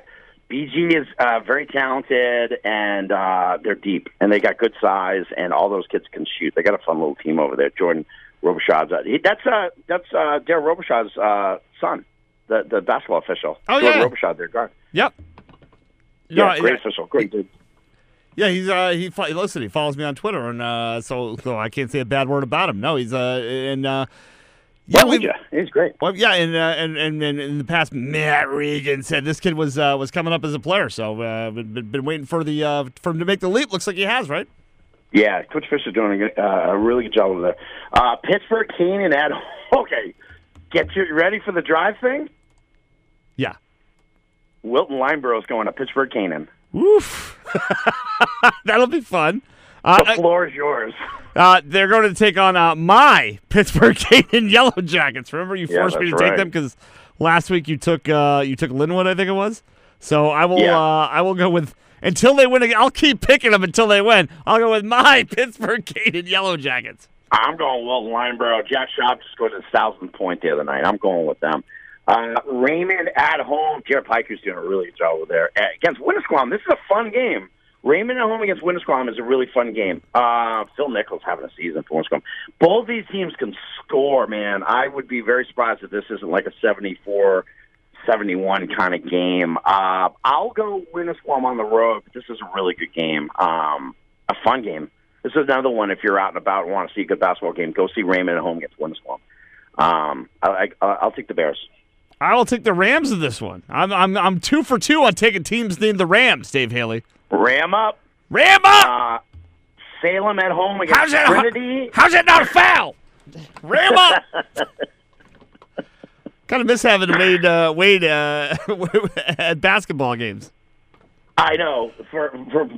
BG is uh, very talented and uh, they're deep and they got good size and all those kids can shoot. They got a fun little team over there. Jordan Robichaud's uh, he, that's uh, that's uh, Daryl Robichaud's uh, son, the the basketball official. Oh, Jordan yeah. Robichaud, their guard. Yep. Yeah, No, great yeah, official, great dude. yeah, he's uh he listen, he follows me on Twitter, and uh, so so I can't say a bad word about him. No, he's uh and uh yeah, Why we? He's great. Well, yeah, and, uh, and and and in the past, Matt Regan said this kid was uh, was coming up as a player, so uh, been, been waiting for the uh, for him to make the leap. Looks like he has, right? Yeah, Coach Fisher's doing a, uh, a really good job over there. Uh, Pittsburg, Canaan, at [LAUGHS] okay. Get you ready for the drive thing. Yeah. Wilton Lyndeborough is going to Pittsburg Canaan. Woof. [LAUGHS] That'll be fun. The Uh, floor is yours. [LAUGHS] uh, they're going to take on uh, my [LAUGHS] Pittsburg Canaan Yellow Jackets. Remember, you Yeah, forced me to that's take right. them because last week you took uh, you took Lin-Wood, I think it was. So I will Yeah. uh, I will go with until they win. I'll keep picking them until they win. I'll go with my [LAUGHS] Pittsburg Canaan Yellow Jackets. I'm going Wilton Lyndeborough. Jack just scored his thousand point the other night. I'm going with them. Uh, Raymond at home. Jared Piker's doing a really good job over there Uh, against Winnisquam. This is a fun game. Raymond at home against Winnisquam is a really fun game. Uh, Phil Nichols having a season for Winnisquam. Both these teams can score, man. I would be very surprised if this isn't like a 74 71 kind of game. Uh, I'll go Winnisquam on the road, but this is a really good game. Um, a fun game. This is another one. If you're out and about and want to see a good basketball game, go see Raymond at home against Winnisquam. Um, I, I, I'll take the Bears. I will take the Rams in this one. I'm I'm I'm two for two on taking teams named the Rams. Dave Haley. Ram up. Ram up. Uh, Salem at home against How's that? Trinity. How's that not a foul? Ram up. [LAUGHS] kind of miss having Wade uh, Wade uh, [LAUGHS] at basketball games. I know. For, for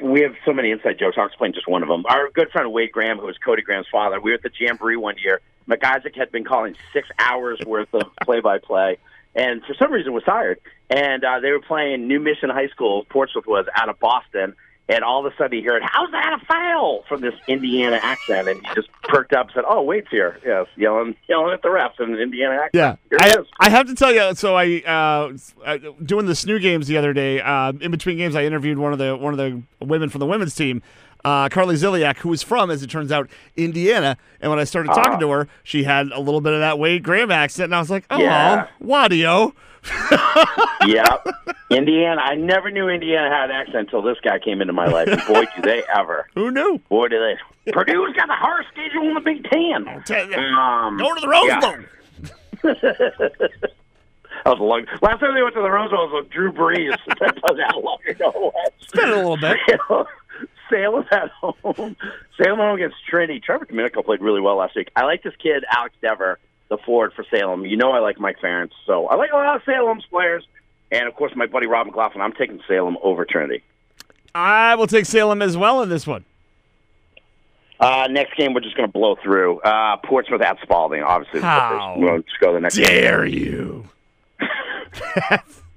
we have so many inside jokes. I'll explain just one of them. Our good friend Wade Graham, who was Cody Graham's father, we were at the Jamboree one year. McIsaac had been calling six hours worth of play-by-play, and for some reason was tired. And uh, they were playing New Mission High School, Portsmouth was out of Boston. And all of a sudden he heard, "How's that a foul?" from this Indiana accent, and he just perked up, and said, "Oh, Wade's here." Yes, yelling, yelling at the refs in an Indiana accent. Yeah, I. I have to tell you. So I uh, uh, doing the SNHU games the other day. Uh, in between games, I interviewed one of the one of the women from the women's team, uh, Carly Ziliak, who was from, as it turns out, Indiana. And when I started talking Ah. to her, she had a little bit of that Wade Graham accent, and I was like, "Oh, Yeah. Wadio." [LAUGHS] yep. Indiana. I never knew Indiana had an accent until this guy came into my life. And boy, do they ever. [LAUGHS] Who knew? Boy, do they. Purdue's got the hardest schedule in the Big Ten. Tell you, Um, Go to the Rose yeah. Bowl. [LAUGHS] That was a long. Last time they went to the Rose Bowl was with Drew Brees. that was that long ago. It's been a little bit. Salem [LAUGHS] at home. Salem at home against Trinity. Trevor Domenico played really well last week. I like this kid, Alex Dever, the forward for Salem. You know I like Mike Ferentz, so I like a lot of Salem's players. And of course, my buddy Rob McLaughlin. I'm taking Salem over Trinity. I will take Salem as well in this one. Uh, next game, we're just going to blow through. Uh, Portsmouth at Spaulding, obviously. How We'll just go to the next game. Dare you? [LAUGHS]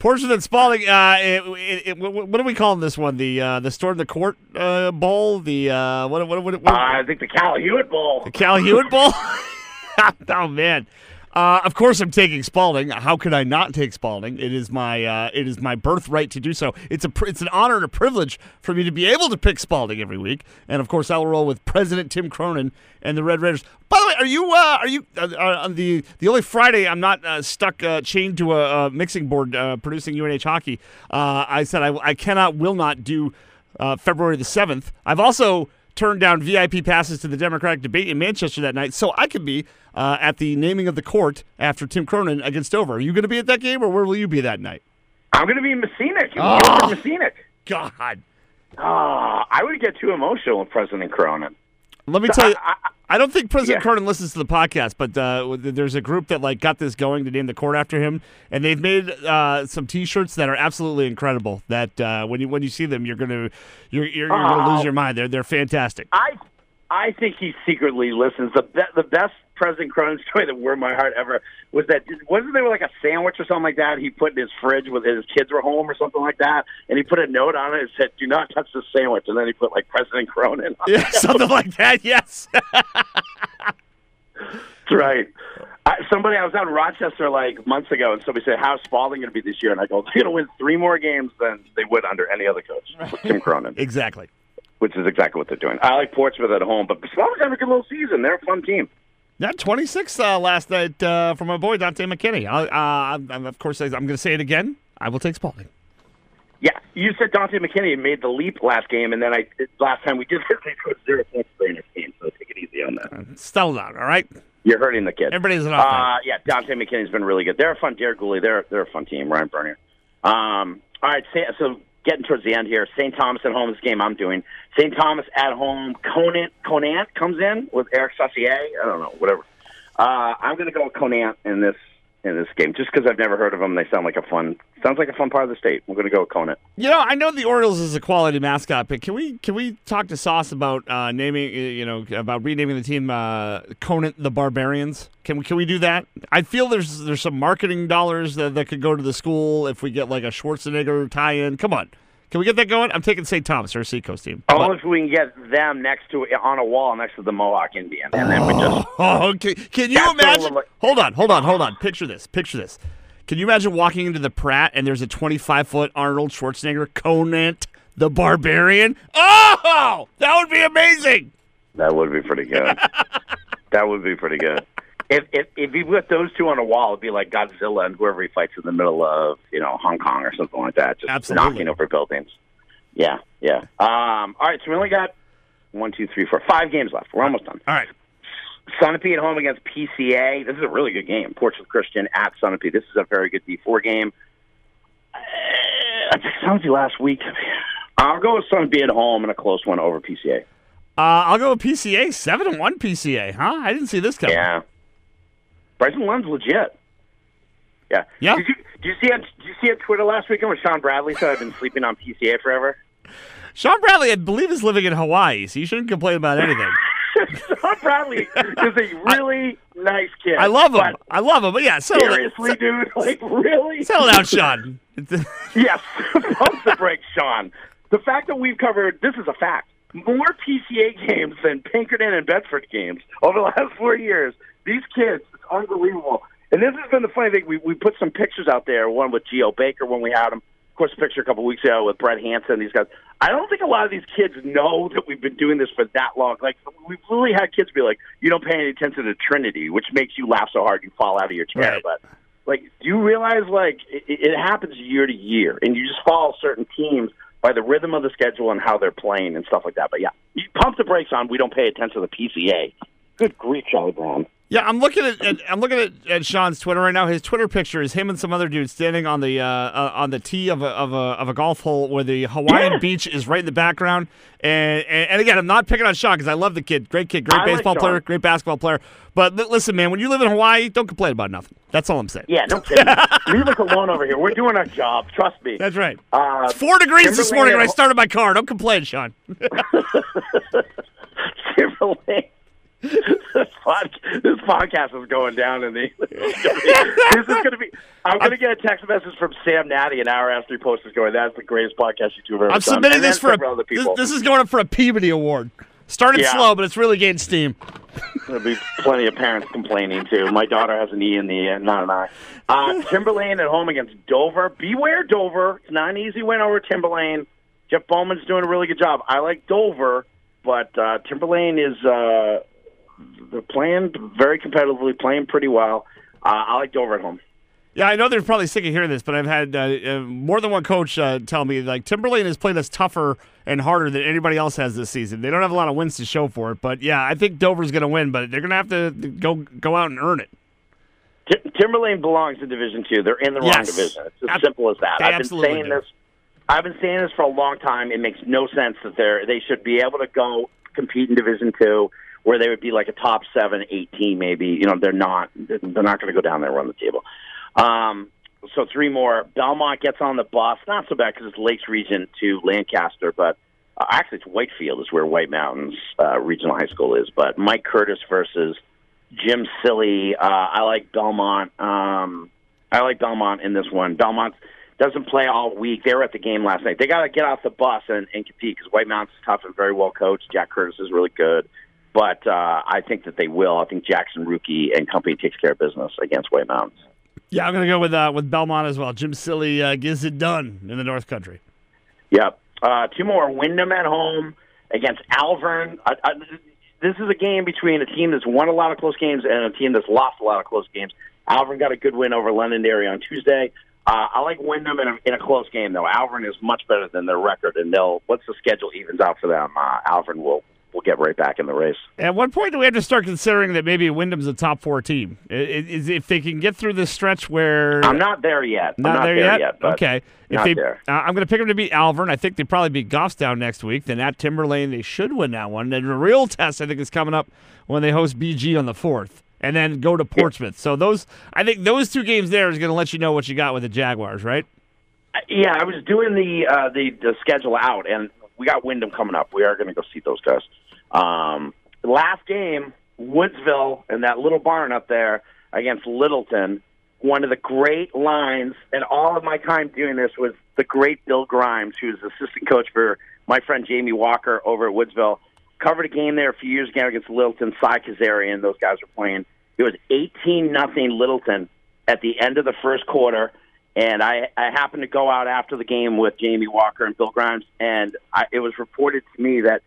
Portsmouth and Spaulding. Uh, it, it, it, what what are we calling this one? The uh, the Storm the Court uh, Bowl. The uh, what what what? what Uh, I think the Cal Hewitt Bowl. the Cal Hewitt Bowl. [LAUGHS] oh man. Uh, of course, I'm taking Spaulding. How could I not take Spaulding? It is my uh, it is my birthright to do so. It's a it's an honor and a privilege for me to be able to pick Spaulding every week. And of course, I'll roll with President Tim Cronin and the Red Raiders. By the way, are you uh, are you uh, uh, on the the only Friday I'm not uh, stuck uh, chained to a, mixing board uh, producing UNH hockey? Uh, I said I, I cannot will not do uh, February the seventh. I've also turned down VIP passes to the Democratic debate in Manchester that night, so I could be uh, at the naming of the court after Tim Cronin against Dover. Are you going to be at that game, or where will you be that night? I'm going to be in Mascenic. Oh. Oh. Mascenic. God, Oh, I would get too emotional with President Cronin. Let me So tell you. I- I- I don't think President Yeah. Listens to the podcast, but uh, there's a group that like got this going to name the court after him, and they've made uh, some T-shirts that are absolutely incredible. That uh, when you when you see them, you're gonna you're you're, you're gonna Oh. lose your mind. They're they're fantastic. I I think he secretly listens. The be- the best President Cronin story [LAUGHS] that warmed my heart ever was that wasn't there like a sandwich or something like that he put in his fridge when his kids were home or something like that, and he put a note on it and said, "Do not touch the sandwich," and then he put like President Cronin. On Yeah, [LAUGHS] something like that. Yes. That's right. I, somebody I was out in Rochester like months ago, and somebody said, "How's Spaulding going to be this year?" And I go, "They're going to win three more games than they would under any other coach, with [LAUGHS] Tim Cronin." exactly. Which is exactly what they're doing. I like Portsmouth at home, but Spaulding's having a good little season. They're a fun team. Yeah, 26 uh, last night uh, from my boy Dante McKinney. I, uh, of course, I'm going to say it again. I will take Spaulding. Yeah, you said Dante McKinney made the leap last game, and then I last time we did this, they scored zero points the next game. So take it easy on that. Settle down, all right? You're hurting the kid. Everybody's an. Uh, yeah, Dante McKinney's been really good. They're a fun. Derek Gooley, they're they're a fun team. Ryan Bernier. Um, all right, so getting towards the end here. St. Thomas at home. This game I'm doing. St. Thomas at home. Conant Conant comes in with Eric Saucier. I don't know, whatever. Uh, I'm going to go with Conant in this in this game, just because I've never heard of them. They sound like a fun, sounds like a fun part of the state. We're going to go with Conant. You know, I know the Orioles is a quality mascot, but can we can we talk to Sauce about uh, naming, uh, you know, about renaming the team uh, Conant the Barbarians? Can we can we do that? I feel there's there's some marketing dollars that, that could go to the school if we get like a Schwarzenegger tie-in. Come on. Can we get that going? I'm taking St. Thomas, our Seacoast team. Only if we can get them next to on a wall next to the Mohawk Indian, and then we just. Oh, [LAUGHS] okay. Can you That's what imagine? look- Hold on, hold on, hold on. Picture this. Picture this. Can you imagine walking into the Pratt and there's a 25 foot Arnold Schwarzenegger Conan the Barbarian? Oh, that would be amazing. That would be pretty good. [LAUGHS] that would be pretty good. If if if you put those two on a wall, it'd be like Godzilla and whoever he fights in the middle of you know Hong Kong or something like that, just Absolutely. knocking over buildings. Yeah, yeah. Um, all right, so we only got one, two, three, four, five games left. We're almost done. All right. Sunapee at home against PCA. This is a really good game. Portsmouth Christian at Sunapee. This is a very good D4 game. Uh, I took Sunapee last week. I'll go with Sunapee at home and a close one over PCA. Uh, I'll go with PCA. 7 and 1 PCA, huh? I didn't see this coming. Yeah. Bryson Lund's legit. Yeah. Yeah. Did you, did you see on did you see on Twitter last weekend when Sean Bradley said I've been sleeping on PCA forever? Sean Bradley, I believe, is living in Hawaii, so you shouldn't complain about anything. [LAUGHS] Sean Bradley is a really nice kid. I love him. I love him. But yeah, settle, seriously, dude, like really? settle down, Sean. [LAUGHS] Yes, pump the brakes, Sean. The fact that we've covered this is a fact. More PCA games than Pinkerton and Bedford games over the last four years. These kids, unbelievable. And this has been the funny thing. We we put some pictures out there. One with Geo Baker when we had him. Of course, a picture a couple weeks ago with Brett Hansen. These guys. I don't think a lot of these kids know that we've been doing this for that long. Like we've really had kids be like, "You don't pay any attention to Trinity," which makes you laugh so hard you fall out of your chair. Right. But like, do you realize like it, it happens year to year, and you just follow certain teams by the rhythm of the schedule and how they're playing and stuff like that. But yeah, you pump the brakes on. We don't pay attention to the PCA. Good grief, Charlie Brown. Yeah, I'm looking at, at I'm looking at, at Sean's Twitter right now. His Twitter picture is him and some other dude standing on the uh, uh, on the tee of a, of a of a golf hole where the Hawaiian Yeah. beach is right in the background. And and, and again, I'm not picking on Sean because I love the kid, great kid, great I baseball Sean. player, great basketball player. But li- listen, man, when you live in Hawaii, don't complain about nothing. That's all I'm saying. Yeah, no kidding. [LAUGHS] Leave us alone over here. We're doing our job. Trust me. That's right. Uh, It's four degrees this morning when I started my car. Don't complain, Sean. [LAUGHS] [LAUGHS] Timberlane. This, pod, this podcast is going down in the. [LAUGHS] this is going to be. I'm going to get a text message from Sam Natty an hour after he posts this going. That's the greatest podcast you've ever I'm done. submitting And this for a, this, this is going up for a Peabody Award. Started Yeah. slow, but it's really gained steam. [LAUGHS] There'll be plenty of parents complaining too. My daughter has an E in the end, not an I. Uh, [LAUGHS] Timberlane at home against Dover. Beware Dover. It's not an easy win over Timberlane. Jeff Bowman's doing a really good job. I like Dover, but uh, Timberlane is uh, they're playing very competitively, playing pretty well. Uh, I like Dover at home. Yeah, I know they're probably sick of hearing this, but I've had uh, uh, more than one coach uh, tell me like Timberlane has played us tougher and harder than anybody else has this season. They don't have a lot of wins to show for it, but yeah, I think Dover's going to win, but they're going to have to go go out and earn it. Ti- Timberlane belongs in Division Two. They're in the wrong Yes. division. It's as Ab- simple as that. I've been saying do. this. I've been saying this for a long time. It makes no sense that they're they should be able to go compete in Division Two, where they would be like a top seven, eight team, maybe. You know, they're not. They're not going to go down there and run the table. Um, so three more. Belmont gets on the bus. Not so bad because it's Lakes Region to Lancaster, but uh, actually it's Whitefield is where White Mountains uh, Regional High School is. But Mike Curtis versus Jim Silly. Uh, I like Belmont. Um, I like Belmont in this one. Belmont doesn't play all week. They were at the game last night. They got to get off the bus and, and compete because White Mountains is tough and very well coached. Jack Curtis is really good. But uh, I think that they will. I think Jackson Rookie and company takes care of business against White Mountains. Yeah, I'm going to go with uh, with Belmont as well. Jim Silly uh, gets it done in the North Country. Yep. Uh, two more. Windham at home against Alvirne. Uh, uh, this is a game between a team that's won a lot of close games and a team that's lost a lot of close games. Alvirne got a good win over Londonderry on Tuesday. Uh, I like Windham in a, in a close game, though. Alvirne is much better than their record, and they'll once the schedule evens out for them, uh, Alvirne will will get right back in the race. At what point do we have to start considering that maybe Windham's a top four team? Is if they can get through this stretch where I'm not there yet. Not, not there, yet. but okay. If not they, there. Uh, I'm going to pick them to beat Alvirne. I think they probably beat Goffstown next week. Then at Timberlane, they should win that one. And the real test, I think, is coming up when they host BG on the fourth. and then go to Portsmouth. So those, I think those two games there is going to let you know what you got with the Jaguars, right? Yeah, I was doing the uh, the the schedule out, and we got Windham coming up. We are going to go see those guys. Um, last game, Woodsville and that little barn up there against Littleton. One of the great lines, and all of my time doing this was the great Bill Grimes, who's assistant coach for my friend Jamie Walker over at Woodsville. Covered a game there a few years ago against Littleton. Cy Kazarian, those guys were playing. It was eighteen nothing Littleton at the end of the first quarter and I, I happened to go out after the game with Jamie Walker and Bill Grimes, and I, it was reported to me that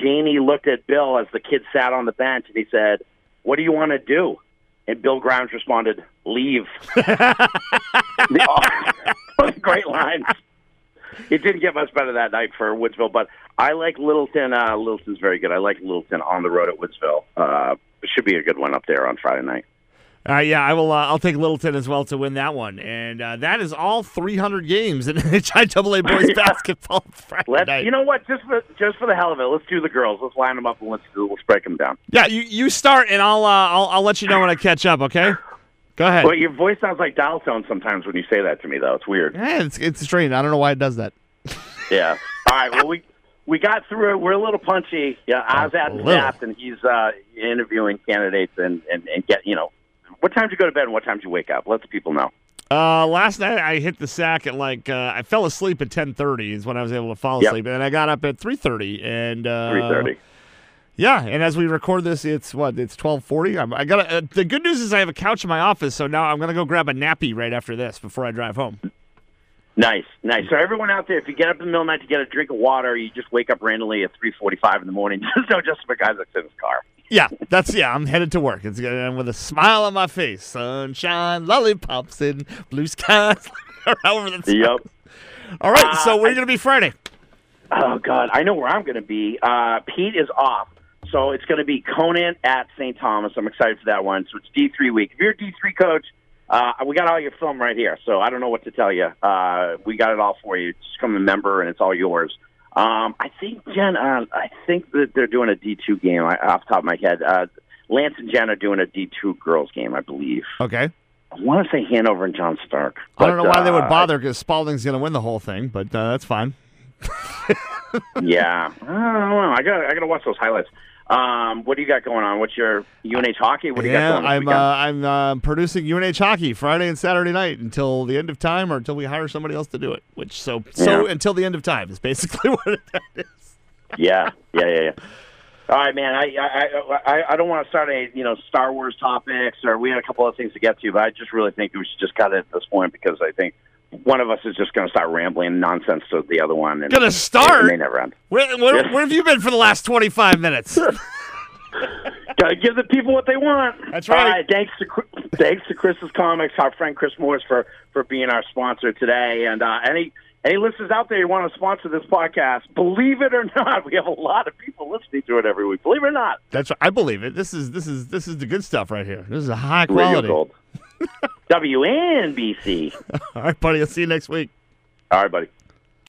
Jamie looked at Bill as the kid sat on the bench, and he said, "What do you want to do?" And Bill Grimes responded, "Leave." [LAUGHS] the, [LAUGHS] great lines. It didn't get much better that night for Woodsville, but I like Littleton. Uh, Littleton's very good. I like Littleton on the road at Woodsville. Uh, it should be a good one up there on Friday night. Uh, yeah, I will. Uh, I'll take Littleton as well to win that one, and uh, that is all 300 games in [LAUGHS] NHIAA boys [LAUGHS] basketball. [LAUGHS] Friday let's, night. You know what? Just for just for the hell of it, let's do the girls. Let's line them up and let's do, let's break them down. Yeah, you you start, and I'll uh, I'll I'll let you know when I catch up. Okay. Go ahead. Well, your voice sounds like dial tone sometimes when you say that to me, though. It's weird. Yeah, it's it's strange. I don't know why it does that. yeah. All right. Well, we we got through it. We're a little punchy. Yeah, Azad snapped, and he's uh, interviewing candidates and, and and get you know what time did you go to bed and what time did you wake up? Let the people know. Uh, last night I hit the sack at like uh, I fell asleep at ten thirty is when I was able to fall Yep. asleep, and I got up at three thirty and uh, Three thirty. Yeah, and as we record this, it's what it's twelve forty. I got uh, the good news is I have a couch in my office, so now I'm gonna go grab a nappy right after this before I drive home. Nice, nice. So everyone out there, if you get up in the middle of the night to get a drink of water, you just wake up randomly at three forty-five in the morning. Just know Justin McIsaac's in his car. Yeah, that's yeah. I'm headed to work. It's uh, with a smile on my face, sunshine, lollipops, and blue skies. [LAUGHS] however that's. Yep. All right, so Uh, where are you gonna be Friday? Oh God, I know where I'm going to be. Uh, Pete is off, so it's going to be Conan at St. Thomas. I'm excited for that one. So it's D3 week. If you're a D3 coach, uh, we got all your film right here. So I don't know what to tell you. Uh, we got it all for you. Just come a member, and it's all yours. Um, I think Jen. Uh, I think that they're doing a D2 game I, off the top of my head. Uh, Lance and Jen are doing a D2 girls game, I believe. Okay. I want to say Hanover and John Stark. I don't know why they would uh, bother because Spaulding's gonna win the whole thing, but uh, that's fine. [LAUGHS] yeah, I don't know. I got I got to watch those highlights. Um, what do you got going on? What's your UNH hockey? What do you got yeah, going? this I'm uh. I'm uh, producing UNH hockey Friday and Saturday night until the end of time, or until we hire somebody else to do it. Which so so Yeah. until the end of time is basically [LAUGHS] what it is. yeah, yeah, yeah, yeah. All right, man. I I I, I don't want to start a you know Star Wars topics, or we had a couple of things to get to, but I just really think we should just cut it at this point because I think one of us is just going to start rambling nonsense to the other one. And Gonna start? It may never end. Where, where, where have you been for the last 25 minutes? [LAUGHS] Got to give the people what they want. That's right. Right. Thanks to thanks to Chris's Comics, our friend Chris Morris for for being our sponsor today. And uh, any any listeners out there who want to sponsor this podcast, believe it or not, [LAUGHS] we have a lot of people listening to it every week. Believe it or not, That's I believe it. This is this is this is the good stuff right here. This is a high quality. WNBC. All right, buddy. I'll see you next week. All right, buddy.